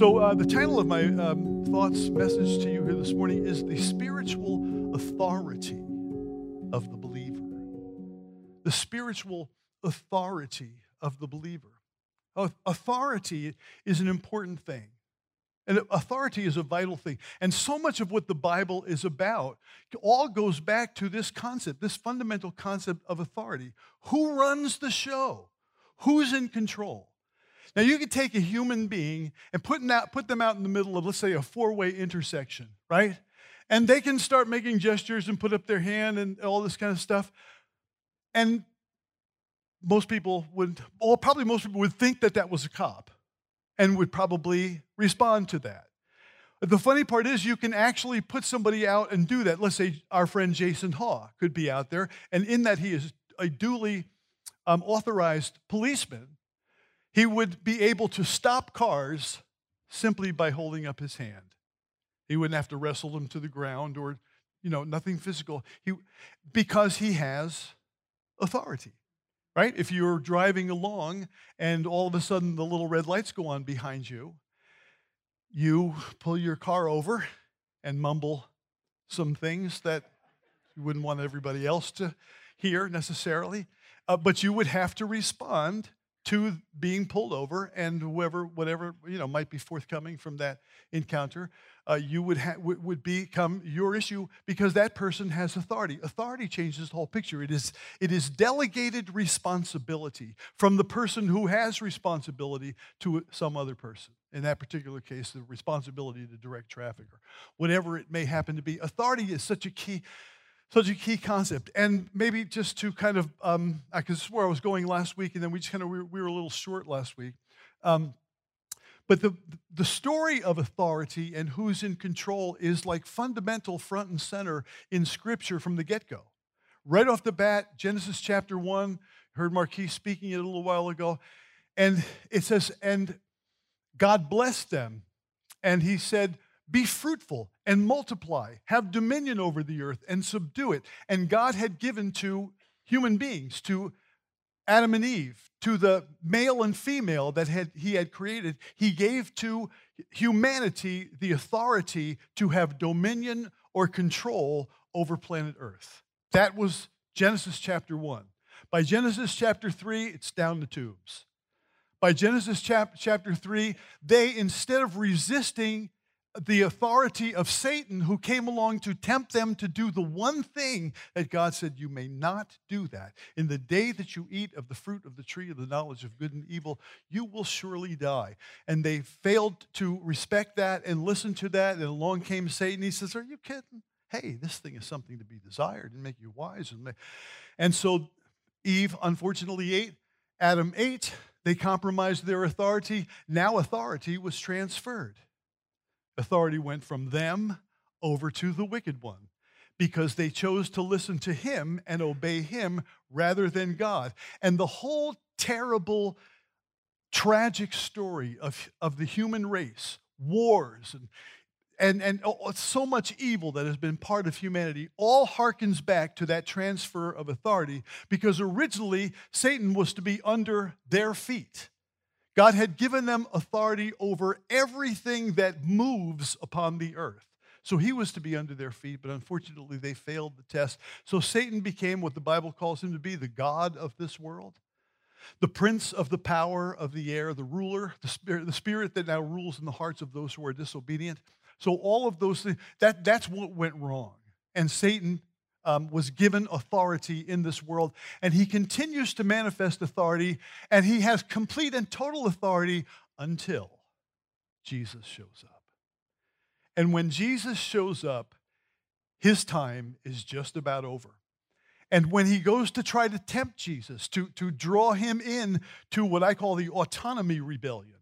So, uh, the title of my um, thoughts message to you here this morning is The Spiritual Authority of the Believer. The spiritual authority of the believer. Authority is an important thing. And authority is a vital thing. And so much of what the Bible is about all goes back to this concept, this fundamental concept of authority. Who runs the show? Who's in control? Now, you could take a human being and put, out, put them out in the middle of, let's say, a four way intersection, right? And they can start making gestures and put up their hand and all this kind of stuff. And most people would, or probably most people would think that that was a cop and would probably respond to that. The funny part is, you can actually put somebody out and do that. Let's say our friend Jason Haw could be out there, and in that he is a duly um, authorized policeman, he would be able to stop cars simply by holding up his hand. He wouldn't have to wrestle them to the ground or, you know, nothing physical. He, because he has authority right? If you're driving along and all of a sudden the little red lights go on behind you, you pull your car over and mumble some things that you wouldn't want everybody else to hear necessarily, uh, but you would have to respond to being pulled over and whoever, whatever, you know, might be forthcoming from that encounter, uh, you would, ha- would become your issue because that person has authority. Authority changes the whole picture. It is, it is delegated responsibility from the person who has responsibility to some other person. In that particular case, the responsibility to direct traffic or whatever it may happen to be. Authority is such a key such a key concept. And maybe just to kind of, um, I could swear I was going last week, and then we just kind of, we were, we were a little short last week. Um, but the, the story of authority and who's in control is like fundamental front and center in Scripture from the get go. Right off the bat, Genesis chapter 1, heard Marquis speaking it a little while ago, and it says, And God blessed them, and he said, be fruitful and multiply, have dominion over the earth and subdue it. And God had given to human beings, to Adam and Eve, to the male and female that had, he had created, he gave to humanity the authority to have dominion or control over planet Earth. That was Genesis chapter 1. By Genesis chapter 3, it's down the tubes. By Genesis chap- chapter 3, they, instead of resisting the authority of Satan who came along to tempt them to do the one thing that God said, You may not do that. In the day that you eat of the fruit of the tree of the knowledge of good and evil, you will surely die. And they failed to respect that and listen to that. And along came Satan. He says, Are you kidding? Hey, this thing is something to be desired and make you wise. And, so Eve, unfortunately, ate. Adam ate. They compromised their authority. Now authority was transferred authority went from them over to the wicked one because they chose to listen to him and obey him rather than God. And the whole terrible, tragic story of, of the human race, wars, and, and, and oh, oh so much evil that has been part of humanity, all harkens back to that transfer of authority because originally Satan was to be under their feet. God had given them authority over everything that moves upon the earth. So he was to be under their feet, but unfortunately they failed the test. So Satan became what the Bible calls him to be the God of this world, the prince of the power of the air, the ruler, the spirit, the spirit that now rules in the hearts of those who are disobedient. So all of those things, that, that's what went wrong. And Satan um, was given authority in this world, and he continues to manifest authority, and he has complete and total authority until Jesus shows up. And when Jesus shows up, his time is just about over. And when he goes to try to tempt Jesus, to, to draw him in to what I call the autonomy rebellion,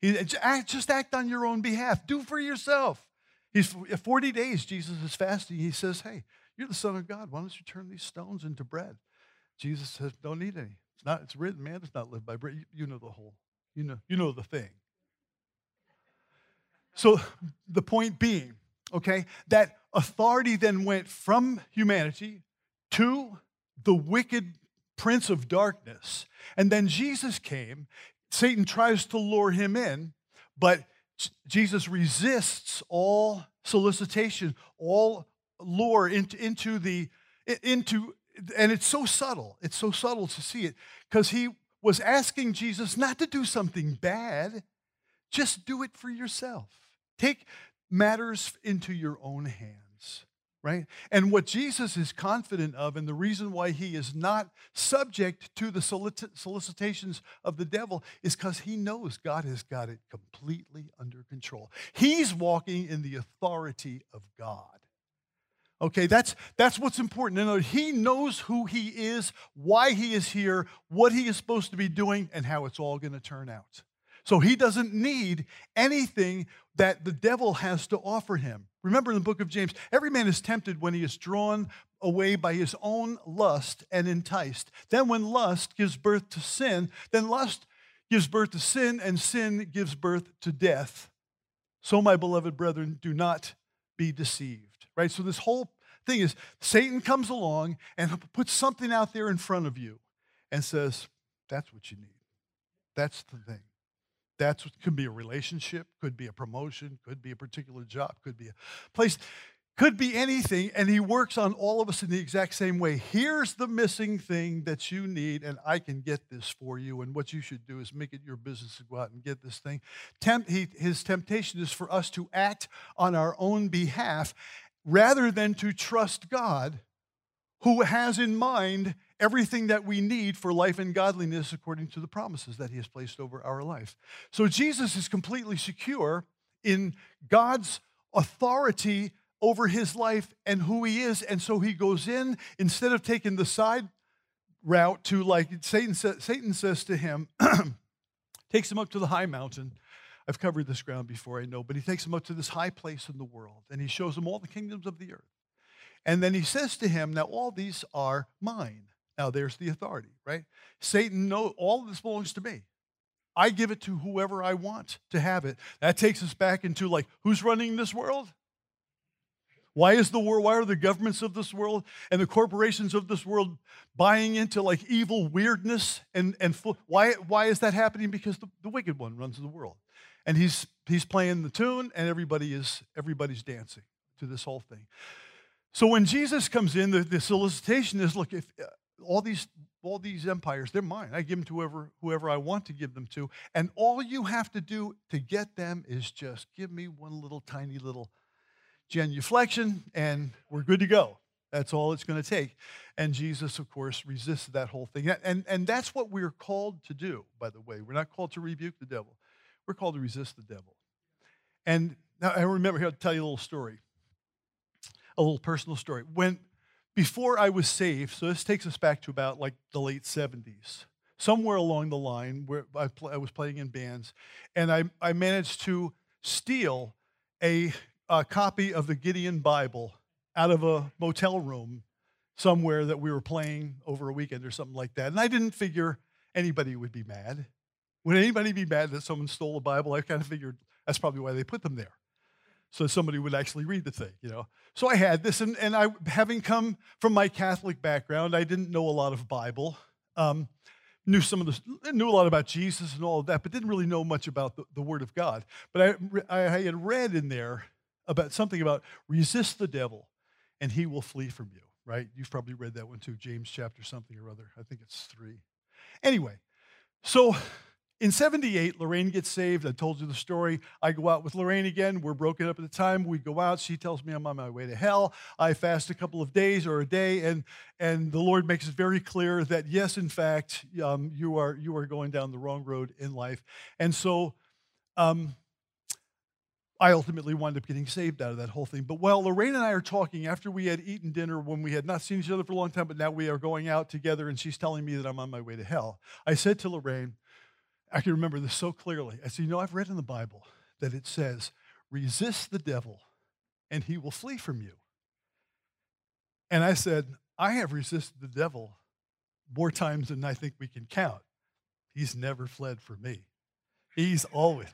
he, just act on your own behalf, do for yourself. He's 40 days, Jesus is fasting. He says, Hey, you're the Son of God. Why don't you turn these stones into bread? Jesus says, Don't need any. It's not, it's written, man does not live by bread. You, you know the whole, you know, you know the thing. So the point being, okay, that authority then went from humanity to the wicked prince of darkness. And then Jesus came. Satan tries to lure him in, but Jesus resists all solicitation, all lure into, into the into and it's so subtle. It's so subtle to see it because he was asking Jesus not to do something bad, just do it for yourself. Take matters into your own hands right? And what Jesus is confident of, and the reason why he is not subject to the solicitations of the devil, is because he knows God has got it completely under control. He's walking in the authority of God. Okay, that's, that's what's important. In he knows who he is, why he is here, what he is supposed to be doing, and how it's all going to turn out. So he doesn't need anything that the devil has to offer him. Remember in the book of James, every man is tempted when he is drawn away by his own lust and enticed. Then, when lust gives birth to sin, then lust gives birth to sin, and sin gives birth to death. So, my beloved brethren, do not be deceived. Right? So, this whole thing is Satan comes along and puts something out there in front of you and says, That's what you need. That's the thing. That's what could be a relationship, could be a promotion, could be a particular job, could be a place, could be anything. And he works on all of us in the exact same way. Here's the missing thing that you need, and I can get this for you. And what you should do is make it your business to go out and get this thing. He, his temptation is for us to act on our own behalf rather than to trust God, who has in mind everything that we need for life and godliness according to the promises that he has placed over our life. So Jesus is completely secure in God's authority over his life and who he is. And so he goes in, instead of taking the side route to like Satan, Satan says to him, takes him up to the high mountain. I've covered this ground before, I know, but he takes him up to this high place in the world and he shows him all the kingdoms of the earth. And then he says to him, Now all these are mine. Now there's the authority, right? Satan know all of this belongs to me. I give it to whoever I want to have it. That takes us back into like who's running this world? Why is the world, why are the governments of this world and the corporations of this world buying into like evil weirdness and, and why, why is that happening? Because the, the wicked one runs the world. And he's he's playing the tune and everybody is everybody's dancing to this whole thing. So when Jesus comes in, the, the solicitation is look, if uh, all these all these empires they're mine. I give them to whoever whoever i want to give them to and all you have to do to get them is just give me one little tiny little genuflection and we're good to go. That's all it's going to take. And jesus of course resists that whole thing. And and that's what we're called to do by the way. We're not called to rebuke the devil we're called to resist the devil and now i remember here to tell you a little story a little personal story when before I was saved, so this takes us back to about like the late 70s, somewhere along the line where I, I was playing in bands, and I, I managed to steal a, a copy of the Gideon Bible out of a motel room somewhere that we were playing over a weekend or something like that. And I didn't figure anybody would be mad. Would anybody be mad that someone stole a Bible? I kind of figured that's probably why they put them there so somebody would actually read the thing, you know. So I had this, and, and I, having come from my Catholic background, I didn't know a lot of Bible. Um, knew some of the, knew a lot about Jesus and all of that, but didn't really know much about the, the Word of God. But I, I had read in there about something about resist the devil, and he will flee from you. Right? You've probably read that one too, James chapter something or other. I think it's three. Anyway, so in 78, Lorraine gets saved. I told you the story. I go out with Lorraine again. We're broken up at the time. We go out. She tells me I'm on my way to hell. I fast a couple of days or a day, and, and the Lord makes it very clear that, yes, in fact, um, you, are, you are going down the wrong road in life. And so um, I ultimately wound up getting saved out of that whole thing. But while Lorraine and I are talking after we had eaten dinner when we had not seen each other for a long time, but now we are going out together, and she's telling me that I'm on my way to hell, I said to Lorraine, I can remember this so clearly. I said, You know, I've read in the Bible that it says, resist the devil and he will flee from you. And I said, I have resisted the devil more times than I think we can count. He's never fled from me. He's always,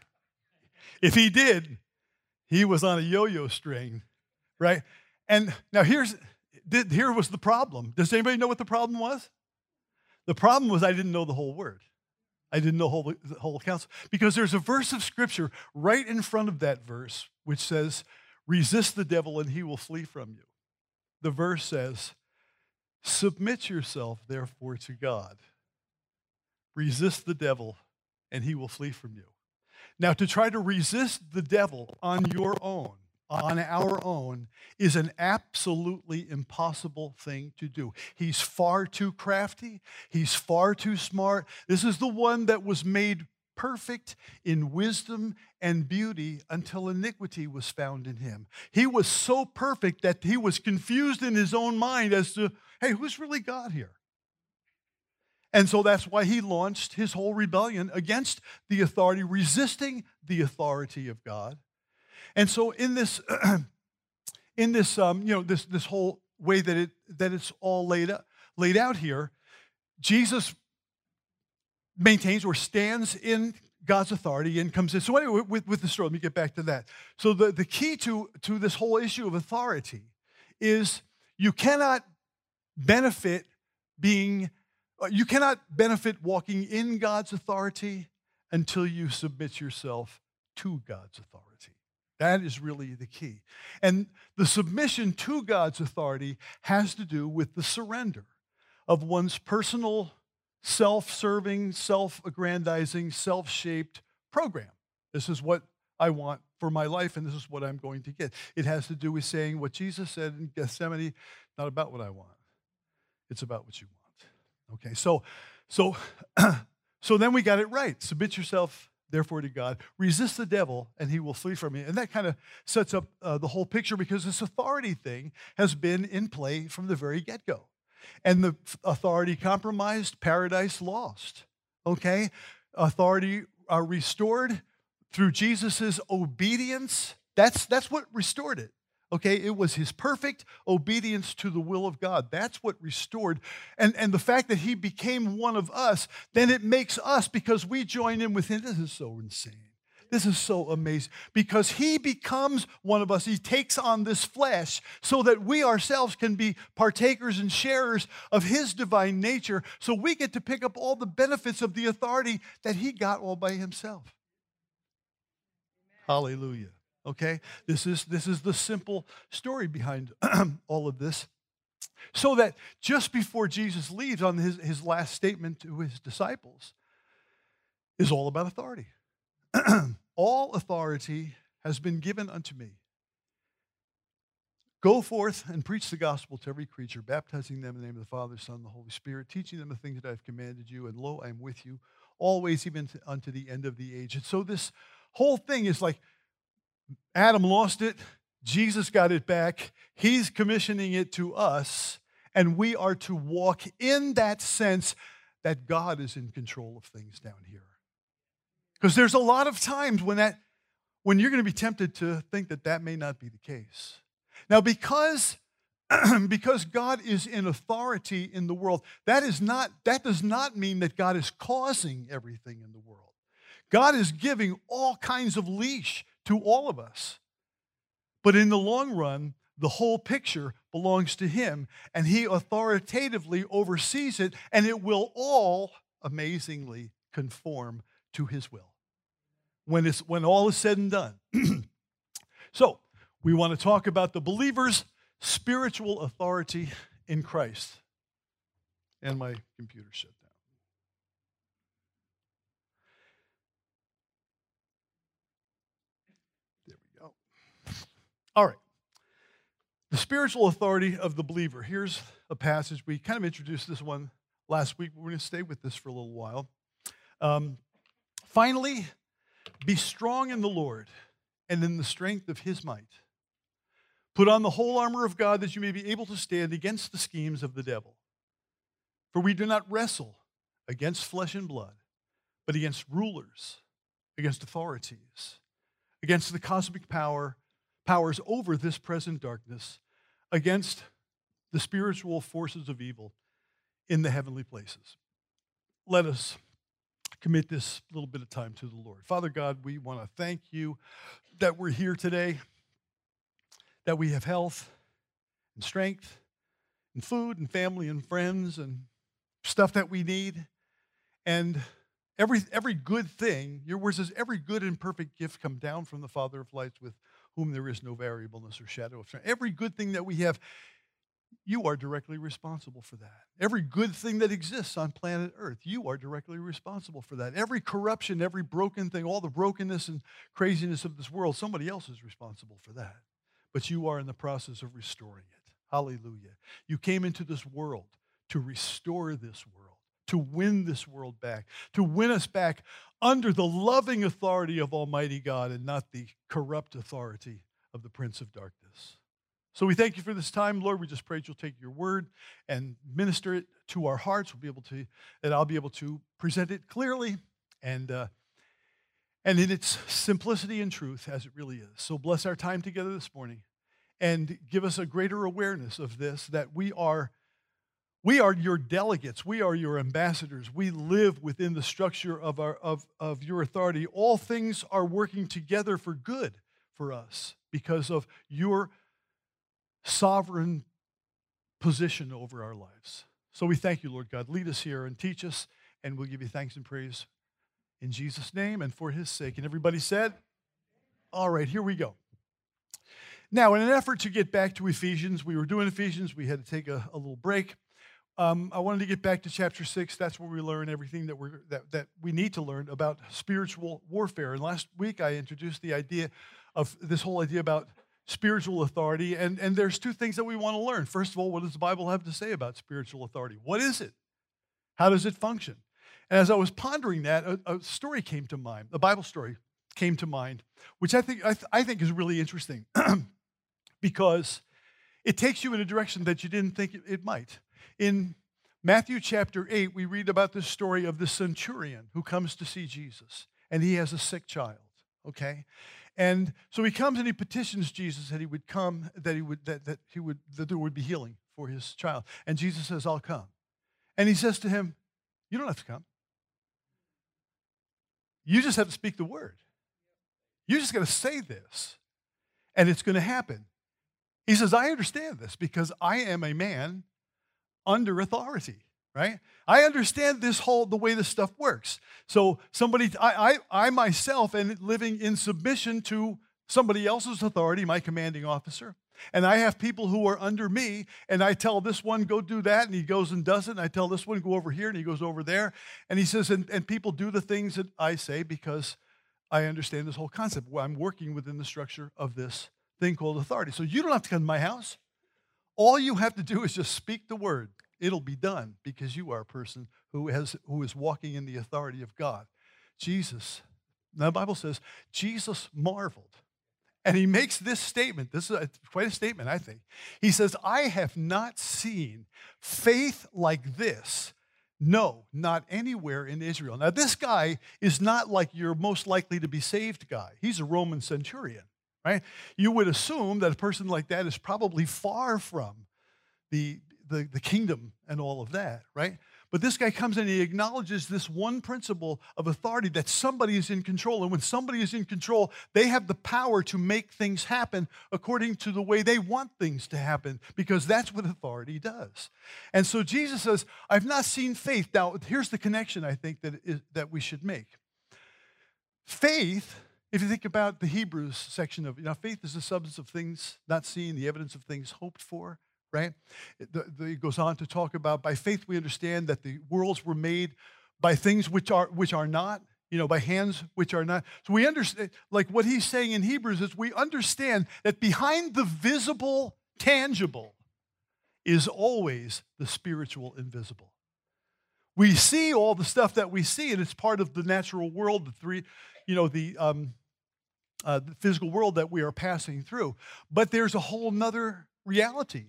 if he did, he was on a yo yo string, right? And now here's, here was the problem. Does anybody know what the problem was? The problem was I didn't know the whole word. I didn't know whole, the whole counsel because there's a verse of scripture right in front of that verse which says, Resist the devil and he will flee from you. The verse says, Submit yourself, therefore, to God. Resist the devil and he will flee from you. Now, to try to resist the devil on your own, on our own, is an absolutely impossible thing to do. He's far too crafty, he's far too smart. This is the one that was made perfect in wisdom and beauty until iniquity was found in him. He was so perfect that he was confused in his own mind as to, hey, who's really God here? And so that's why he launched his whole rebellion against the authority, resisting the authority of God. And so in this, in this, um, you know, this this whole way that it that it's all laid out, laid out here, Jesus maintains or stands in God's authority and comes in. So anyway, with, with the story, let me get back to that. So the, the key to, to this whole issue of authority is you cannot benefit being uh, you cannot benefit walking in God's authority until you submit yourself to God's authority. That is really the key. And the submission to God's authority has to do with the surrender of one's personal, self serving, self aggrandizing, self shaped program. This is what I want for my life, and this is what I'm going to get. It has to do with saying what Jesus said in Gethsemane not about what I want, it's about what you want. Okay, so, so, so then we got it right. Submit yourself, therefore, to God. Resist the devil, and he will flee from you. And that kind of sets up uh, the whole picture because this authority thing has been in play from the very get go. And the authority compromised, paradise lost. Okay, authority uh, restored through Jesus' obedience. That's, that's what restored it. Okay, it was his perfect obedience to the will of God. That's what restored. And, and the fact that he became one of us, then it makes us because we join in with him. This is so insane. This is so amazing because he becomes one of us. He takes on this flesh so that we ourselves can be partakers and sharers of his divine nature. So we get to pick up all the benefits of the authority that he got all by himself. Hallelujah. Okay? This is, this is the simple story behind all of this. So that just before Jesus leaves on his, his last statement to his disciples is all about authority. all authority has been given unto me. Go forth and preach the gospel to every creature, baptizing them in the name of the Father, Son, and the Holy Spirit, teaching them the things that I have commanded you, and lo, I am with you always, even to, unto the end of the age. And so this whole thing is like Adam lost it, Jesus got it back. He's commissioning it to us, and we are to walk in that sense that God is in control of things down here. Because there's a lot of times when that when you're going to be tempted to think that that may not be the case. Now because because God is in authority in the world, that is not that does not mean that God is causing everything in the world. God is giving all kinds of leash to all of us. But in the long run, the whole picture belongs to Him, and He authoritatively oversees it, and it will all amazingly conform to His will when, it's, when all is said and done. so, we want to talk about the believer's spiritual authority in Christ. And my computer shut down. All right. The spiritual authority of the believer. Here's a passage. We kind of introduced this one last week. We're going to stay with this for a little while. Um, Finally, be strong in the Lord and in the strength of his might. Put on the whole armor of God that you may be able to stand against the schemes of the devil. For we do not wrestle against flesh and blood, but against rulers, against authorities, against the cosmic power powers over this present darkness against the spiritual forces of evil in the heavenly places. Let us commit this little bit of time to the Lord. Father God, we want to thank you that we're here today, that we have health and strength and food and family and friends and stuff that we need. And Every, every good thing, your word says, every good and perfect gift come down from the Father of lights with whom there is no variableness or shadow of turn. Every good thing that we have, you are directly responsible for that. Every good thing that exists on planet Earth, you are directly responsible for that. Every corruption, every broken thing, all the brokenness and craziness of this world, somebody else is responsible for that. But you are in the process of restoring it. Hallelujah. You came into this world to restore this world to win this world back, to win us back under the loving authority of Almighty God and not the corrupt authority of the Prince of Darkness. So we thank you for this time, Lord. We just pray you'll take your word and minister it to our hearts. We'll be able to, that I'll be able to present it clearly and uh, and in its simplicity and truth as it really is. So bless our time together this morning and give us a greater awareness of this that we are we are your delegates. We are your ambassadors. We live within the structure of, our, of, of your authority. All things are working together for good for us because of your sovereign position over our lives. So we thank you, Lord God. Lead us here and teach us, and we'll give you thanks and praise in Jesus' name and for his sake. And everybody said, All right, here we go. Now, in an effort to get back to Ephesians, we were doing Ephesians, we had to take a, a little break. Um, I wanted to get back to chapter six. That's where we learn everything that, we're, that, that we need to learn about spiritual warfare. And last week I introduced the idea of this whole idea about spiritual authority. And, and there's two things that we want to learn. First of all, what does the Bible have to say about spiritual authority? What is it? How does it function? And as I was pondering that, a, a story came to mind, a Bible story came to mind, which I think, I, th- I think is really interesting because it takes you in a direction that you didn't think it, it might. In Matthew chapter 8, we read about the story of the centurion who comes to see Jesus, and he has a sick child, okay? And so he comes and he petitions Jesus that he would come, that he would that, that he would that there would be healing for his child. And Jesus says, I'll come. And he says to him, You don't have to come. You just have to speak the word. You just got to say this, and it's going to happen. He says, I understand this because I am a man under authority right? I understand this whole the way this stuff works. So somebody i i, I myself am living in submission to somebody else's authority my commanding officer. And i have people who are under me and i tell this one go do that and he goes and does it and i tell this one go over here and he goes over there. And he says and, and people do the things that i say because i understand this whole concept. Where i'm working within the structure of this thing called authority. So you don't have to come to my house all you have to do is just speak the word. It'll be done because you are a person who, has, who is walking in the authority of God. Jesus, now the Bible says, Jesus marveled. And he makes this statement. This is a, quite a statement, I think. He says, I have not seen faith like this. No, not anywhere in Israel. Now, this guy is not like your most likely to be saved guy. He's a Roman centurion right? You would assume that a person like that is probably far from the, the, the kingdom and all of that, right? But this guy comes and he acknowledges this one principle of authority that somebody is in control. And when somebody is in control, they have the power to make things happen according to the way they want things to happen, because that's what authority does. And so Jesus says, I've not seen faith. Now, here's the connection I think that, is, that we should make faith if you think about the Hebrews section of, you know, faith is the substance of things not seen, the evidence of things hoped for, right? It, the, the, it goes on to talk about by faith we understand that the worlds were made by things which are which are not, you know, by hands which are not. So we understand, like what he's saying in Hebrews is we understand that behind the visible, tangible, is always the spiritual, invisible. We see all the stuff that we see, and it's part of the natural world, the three, you know, the um, uh, the physical world that we are passing through. But there's a whole nother reality.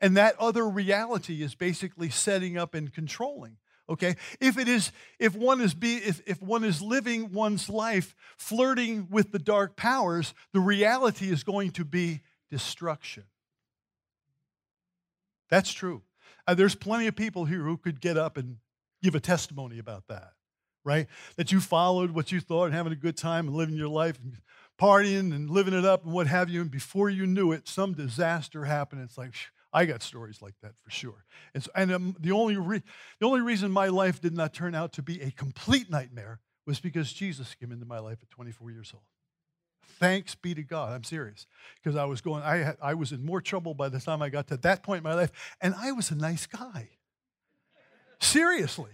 And that other reality is basically setting up and controlling. Okay? If it is, if one is be if, if one is living one's life flirting with the dark powers, the reality is going to be destruction. That's true. Uh, there's plenty of people here who could get up and give a testimony about that, right? That you followed what you thought and having a good time and living your life and partying and living it up and what have you. And before you knew it, some disaster happened. It's like, I got stories like that for sure. And, so, and um, the, only re- the only reason my life did not turn out to be a complete nightmare was because Jesus came into my life at 24 years old. Thanks be to God. I'm serious. Because I was going, I, had, I was in more trouble by the time I got to that point in my life. And I was a nice guy. Seriously.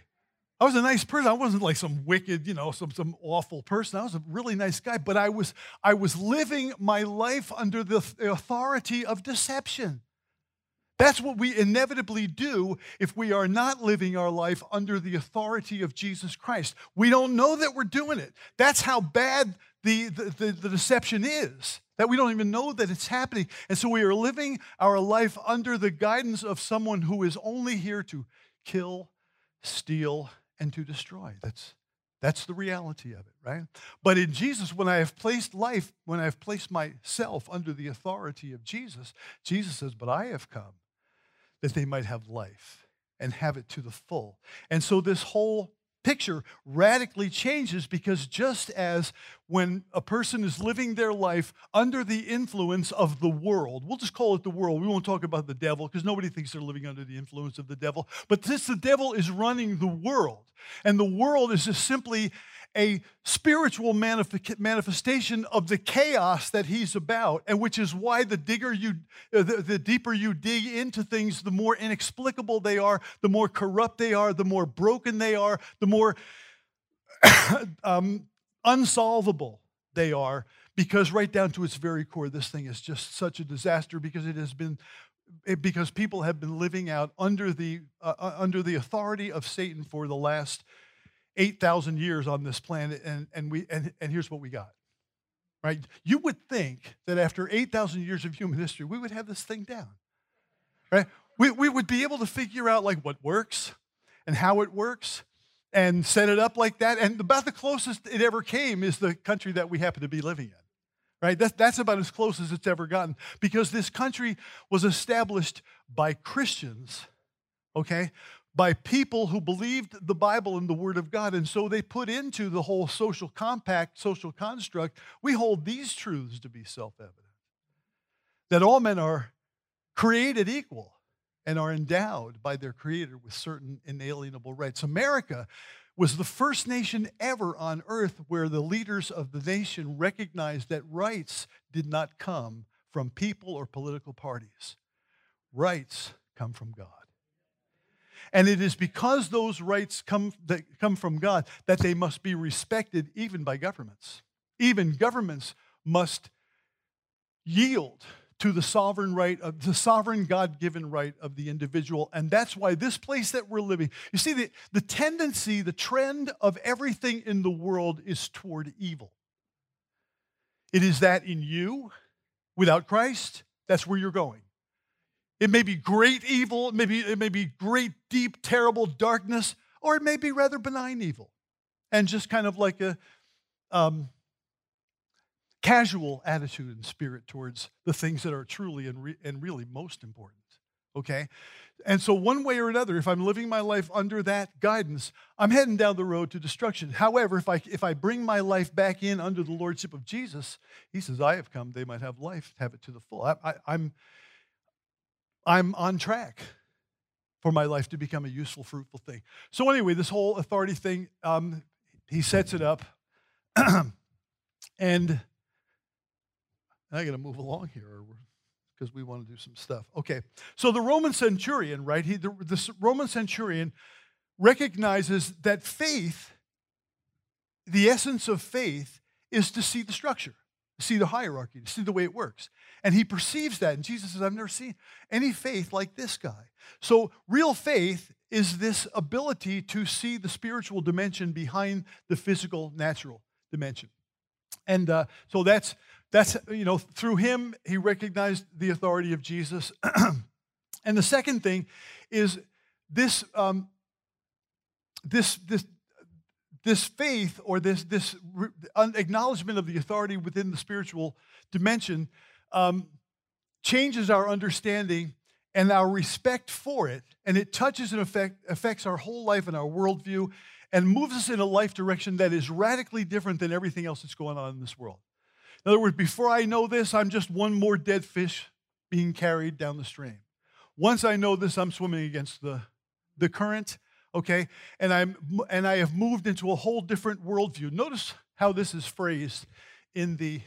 I was a nice person. I wasn't like some wicked, you know, some, some awful person. I was a really nice guy, but I was, I was living my life under the authority of deception. That's what we inevitably do if we are not living our life under the authority of Jesus Christ. We don't know that we're doing it. That's how bad the, the, the, the, deception is, that we don't even know that it's happening. And so we are living our life under the guidance of someone who is only here to kill, steal, and to destroy. That's, that's the reality of it, right? But in Jesus, when I have placed life, when I have placed myself under the authority of Jesus, Jesus says, But I have come that they might have life and have it to the full. And so this whole picture radically changes because just as when a person is living their life under the influence of the world, we'll just call it the world. We won't talk about the devil because nobody thinks they're living under the influence of the devil. But since the devil is running the world, and the world is just simply a spiritual manifestation of the chaos that he's about, and which is why the digger you, uh, the, the deeper you dig into things, the more inexplicable they are, the more corrupt they are, the more broken they are, the more um, unsolvable they are. Because right down to its very core, this thing is just such a disaster because it has been because people have been living out under the uh, uh under the authority of Satan for the last 8,000 years on this planet, and, and, we, and, and here's what we got. Right? You would think that after 8,000 years of human history, we would have this thing down. Right? We, we would be able to figure out like what works and how it works and set it up like that. And about the closest it ever came is the country that we happen to be living in. Right? That's, that's about as close as it's ever gotten because this country was established by Christians, okay, by people who believed the Bible and the Word of God. And so they put into the whole social compact, social construct, we hold these truths to be self evident that all men are created equal and are endowed by their Creator with certain inalienable rights. America was the first nation ever on earth where the leaders of the nation recognized that rights did not come from people or political parties. Rights come from God. And it is because those rights come, that come from God that they must be respected even by governments. Even governments must yield to the sovereign right of the sovereign God-given right of the individual. And that's why this place that we're living, you see, the, the tendency, the trend of everything in the world is toward evil. It is that in you, without Christ, that's where you're going. It may be great evil, it may be, it may be great, deep, terrible darkness, or it may be rather benign evil. And just kind of like a um, casual attitude and spirit towards the things that are truly and, re- and really most important. Okay? And so, one way or another, if I'm living my life under that guidance, I'm heading down the road to destruction. However, if I, if I bring my life back in under the lordship of Jesus, he says, I have come, they might have life, have it to the full. I, I, I'm, I'm on track for my life to become a useful, fruitful thing. So, anyway, this whole authority thing, um, he sets it up. and I got to move along here because we want to do some stuff. Okay, so the Roman centurion, right? He, the, the Roman centurion recognizes that faith, the essence of faith, is to see the structure to see the hierarchy, to see the way it works. And he perceives that. And Jesus says, I've never seen any faith like this guy. So, real faith is this ability to see the spiritual dimension behind the physical, natural dimension. And uh, so that's, that's, you know, through him, he recognized the authority of Jesus. and the second thing is this, um, this, this this faith or this, this acknowledgement of the authority within the spiritual dimension um, changes our understanding and our respect for it, and it touches and affect, affects our whole life and our worldview and moves us in a life direction that is radically different than everything else that's going on in this world. In other words, before I know this, I'm just one more dead fish being carried down the stream. once I know this, I'm swimming against the, the current, okay? And, I'm, and I have moved into a whole different worldview. Notice how this is phrased in the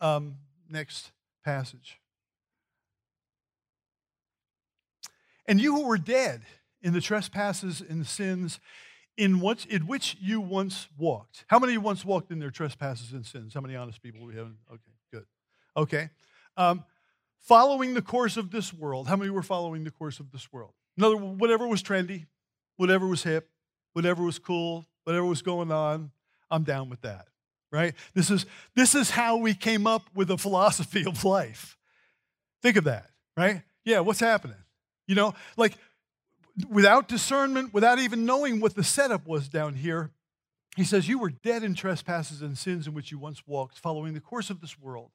um, next passage. And you who were dead in the trespasses and sins in, what, in which you once walked. How many once walked in their trespasses and sins? How many honest people we have? Okay, good. Okay. Um, following the course of this world. How many were following the course of this world? In other whatever was trendy, whatever was hip, whatever was cool, whatever was going on, I'm down with that. Right? This is this is how we came up with a philosophy of life. Think of that, right? Yeah, what's happening? You know, like without discernment, without even knowing what the setup was down here, he says, You were dead in trespasses and sins in which you once walked, following the course of this world,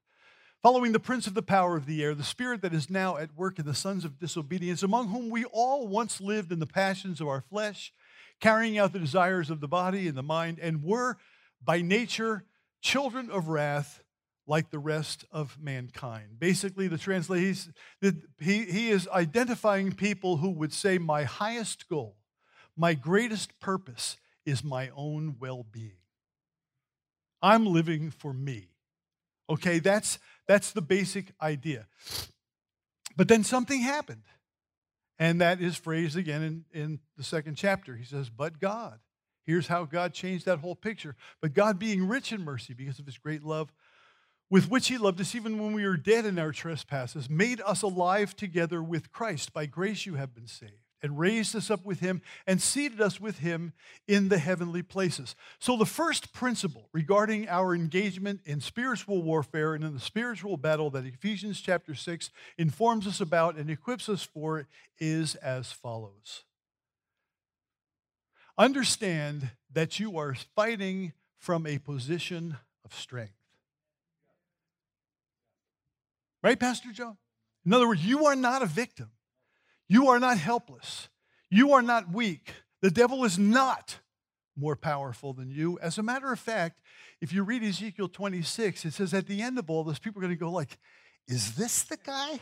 following the prince of the power of the air, the spirit that is now at work in the sons of disobedience, among whom we all once lived in the passions of our flesh, carrying out the desires of the body and the mind, and were by nature children of wrath like the rest of mankind. Basically, the translation, he, he is identifying people who would say, My highest goal, my greatest purpose is my own well being. I'm living for me. Okay, that's, that's the basic idea. But then something happened. And that is phrased again in, in the second chapter. He says, But God. Here's how God changed that whole picture. But God, being rich in mercy because of his great love with which he loved us even when we were dead in our trespasses, made us alive together with Christ. By grace you have been saved, and raised us up with him, and seated us with him in the heavenly places. So, the first principle regarding our engagement in spiritual warfare and in the spiritual battle that Ephesians chapter 6 informs us about and equips us for is as follows Understand that you are fighting from a position of strength. Right, Pastor Joe? In other words, you are not a victim. You are not helpless. You are not weak. The devil is not more powerful than you. As a matter of fact, if you read Ezekiel 26, it says at the end of all this, people are going to go like, is this the guy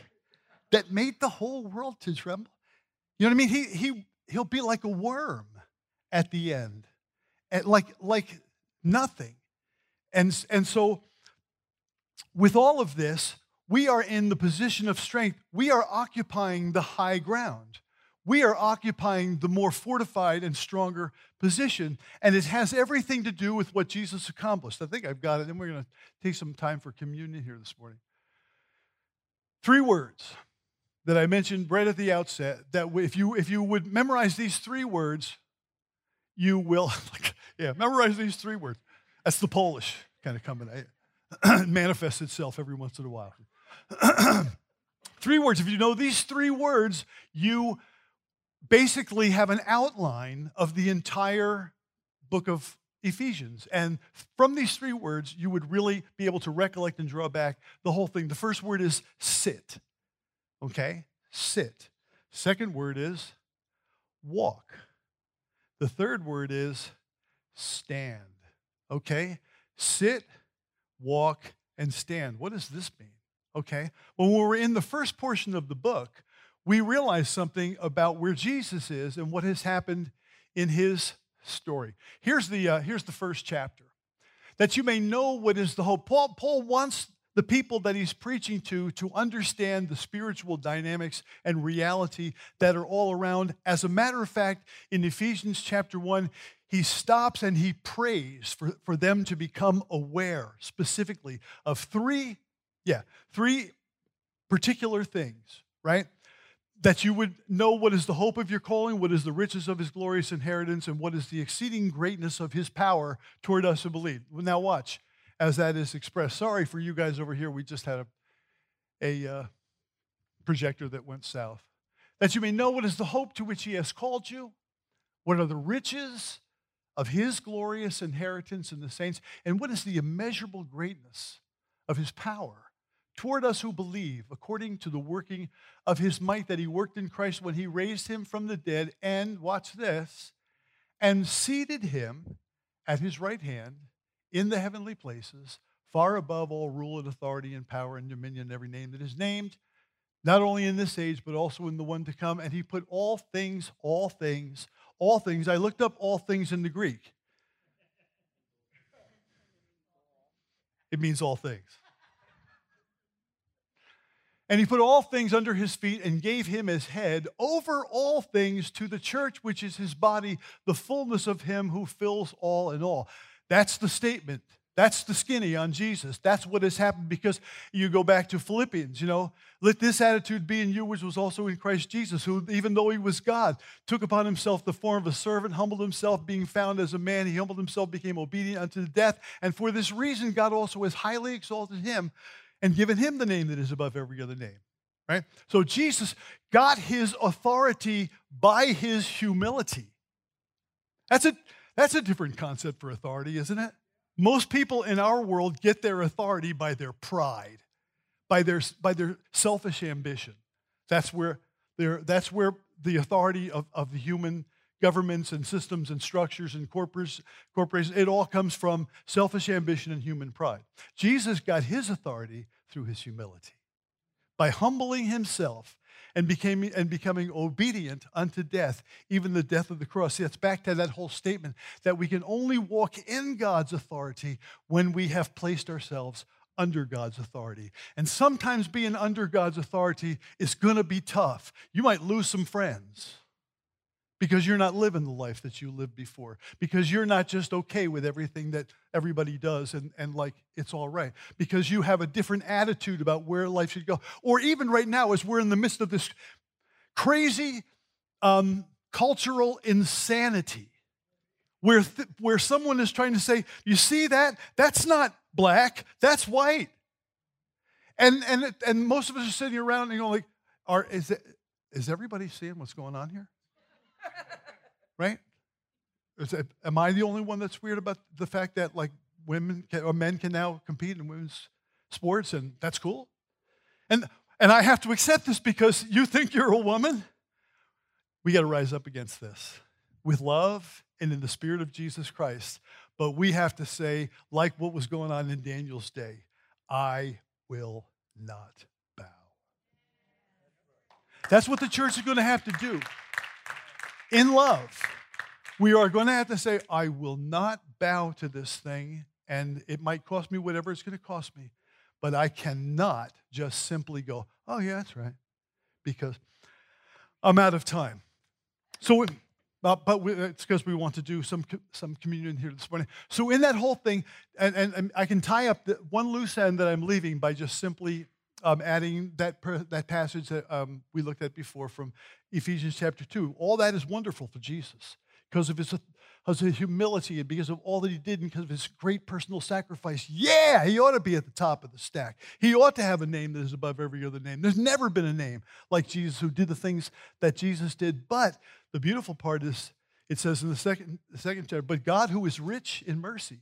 that made the whole world to tremble? You know what I mean? He, he, he'll be like a worm at the end, at like, like nothing. And, and so with all of this, we are in the position of strength. We are occupying the high ground. We are occupying the more fortified and stronger position. And it has everything to do with what Jesus accomplished. I think I've got it. And we're going to take some time for communion here this morning. Three words that I mentioned right at the outset that if you, if you would memorize these three words, you will, yeah, memorize these three words. That's the Polish kind of coming. It eh, manifests itself every once in a while. three words. If you know these three words, you basically have an outline of the entire book of Ephesians. And from these three words, you would really be able to recollect and draw back the whole thing. The first word is sit. Okay? Sit. Second word is walk. The third word is stand. Okay? Sit, walk, and stand. What does this mean? Okay? Well, when we're in the first portion of the book, we realize something about where Jesus is and what has happened in his story. Here's the, uh, here's the first chapter that you may know what is the hope. Paul, Paul wants the people that he's preaching to to understand the spiritual dynamics and reality that are all around. As a matter of fact, in Ephesians chapter 1, he stops and he prays for, for them to become aware specifically of three yeah, three particular things, right? That you would know what is the hope of your calling, what is the riches of his glorious inheritance, and what is the exceeding greatness of his power toward us who believe. Now, watch as that is expressed. Sorry for you guys over here. We just had a, a uh, projector that went south. That you may know what is the hope to which he has called you, what are the riches of his glorious inheritance in the saints, and what is the immeasurable greatness of his power toward us who believe, according to the working of his might that he worked in Christ when he raised him from the dead, and watch this, and seated him at his right hand in the heavenly places, far above all rule and authority and power and dominion, every name that is named, not only in this age, but also in the one to come. And he put all things, all things, all things. I looked up all things in the Greek. It means all things. And he put all things under his feet and gave him as head over all things to the church, which is his body, the fullness of him who fills all in all. That's the statement. That's the skinny on Jesus. That's what has happened because you go back to Philippians, you know, let this attitude be in you, which was also in Christ Jesus, who, even though he was God, took upon himself the form of a servant, humbled himself, being found as a man. He humbled himself, became obedient unto death. And for this reason, God also has highly exalted him and given him the name that is above every other name. Right? So Jesus got his authority by his humility. That's a, that's a different concept for authority, isn't it? Most people in our world get their authority by their pride, by their, by their selfish ambition. That's where, that's where the authority of, of the human governments and systems and structures and corporations, it all comes from selfish ambition and human pride. Jesus got his authority through his humility. By humbling himself and, became, and becoming obedient unto death, even the death of the cross. See, that's back to that whole statement that we can only walk in God's authority when we have placed ourselves under God's authority. And sometimes being under God's authority is going to be tough. You might lose some friends because you're not living the life that you lived before, because you're not just okay with everything that everybody does and, and like it's all right, because you have a different attitude about where life should go. Or even right now, as we're in the midst of this crazy um, cultural insanity. Where, th- where someone is trying to say, you see that? That's not black, that's white. And, and, and most of us are sitting around and know, like, are, is, it, is everybody seeing what's going on here? Right? Am I the only one that's weird about the fact that like women can, or men can now compete in women's sports and that's cool? And and I have to accept this because you think you're a woman. We got to rise up against this with love and in the spirit of Jesus Christ. But we have to say, like what was going on in Daniel's day, I will not bow. That's what the church is going to have to do in love, we are going to have to say, I will not bow to this thing, and it might cost me whatever it's going to cost me, but I cannot just simply go, oh, yeah, that's right, because I'm out of time. So, uh, but we, it's because we want to do some, some communion here this morning. So, in that whole thing, and, and, and I can tie up the one loose end that I'm leaving by just simply um, adding that, per, that passage that um, we looked at before from Ephesians chapter 2. All that is wonderful for Jesus because of his, his humility and because of all that he did and because of his great personal sacrifice. Yeah, he ought to be at the top of the stack. He ought to have a name that is above every other name. There's never been a name like Jesus who did the things that Jesus did. But the beautiful part is it says in the second, the second chapter, but God who is rich in mercy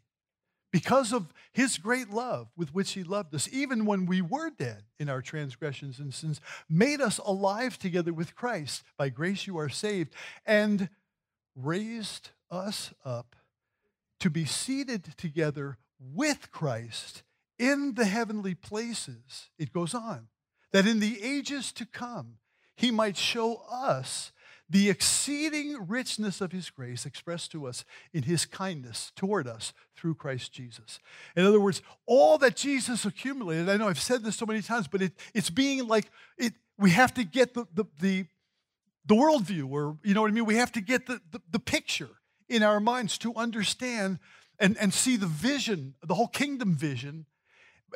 because of his great love with which he loved us, even when we were dead in our transgressions and sins, made us alive together with Christ. By grace you are saved, and raised us up to be seated together with Christ in the heavenly places. It goes on, that in the ages to come, he might show us the exceeding richness of his grace expressed to us in his kindness toward us through Christ Jesus. In other words, all that Jesus accumulated, I know I've said this so many times, but it, it's being like it, we have to get the, the, the, the worldview, or you know what I mean? We have to get the, the, the picture in our minds to understand and, and see the vision, the whole kingdom vision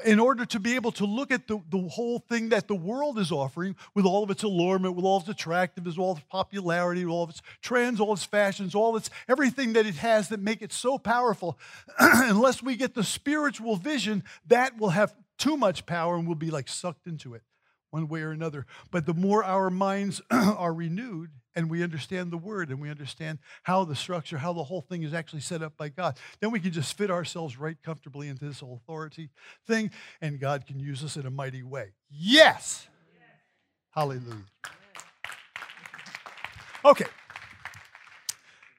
in order to be able to look at the, the whole thing that the world is offering with all of its allurement, with all its attractiveness, all its popularity, all of its trends, all its fashions, all its everything that it has that make it so powerful, unless we get the spiritual vision, that will have too much power and we'll be like sucked into it one way or another. But the more our minds are renewed and we understand the word and we understand how the structure, how the whole thing is actually set up by God, then we can just fit ourselves right comfortably into this authority thing and God can use us in a mighty way. Yes! yes. Hallelujah. Okay.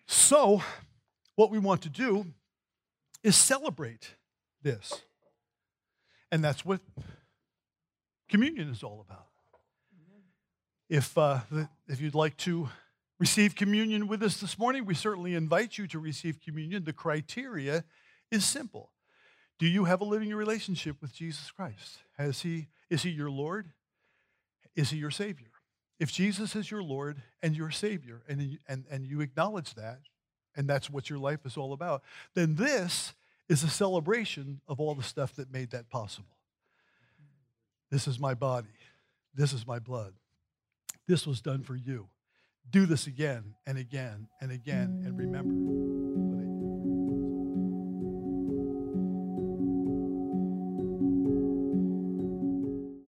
So, what we want to do is celebrate this. And that's what communion is all about. If, uh, if you'd like to receive communion with us this morning, we certainly invite you to receive communion. The criteria is simple. Do you have a living relationship with Jesus Christ? Has he, is he your Lord? Is he your Savior? If Jesus is your Lord and your Savior, and, and, and you acknowledge that, and that's what your life is all about, then this is a celebration of all the stuff that made that possible. This is my body. This is my blood. This was done for you. Do this again and again and again and remember.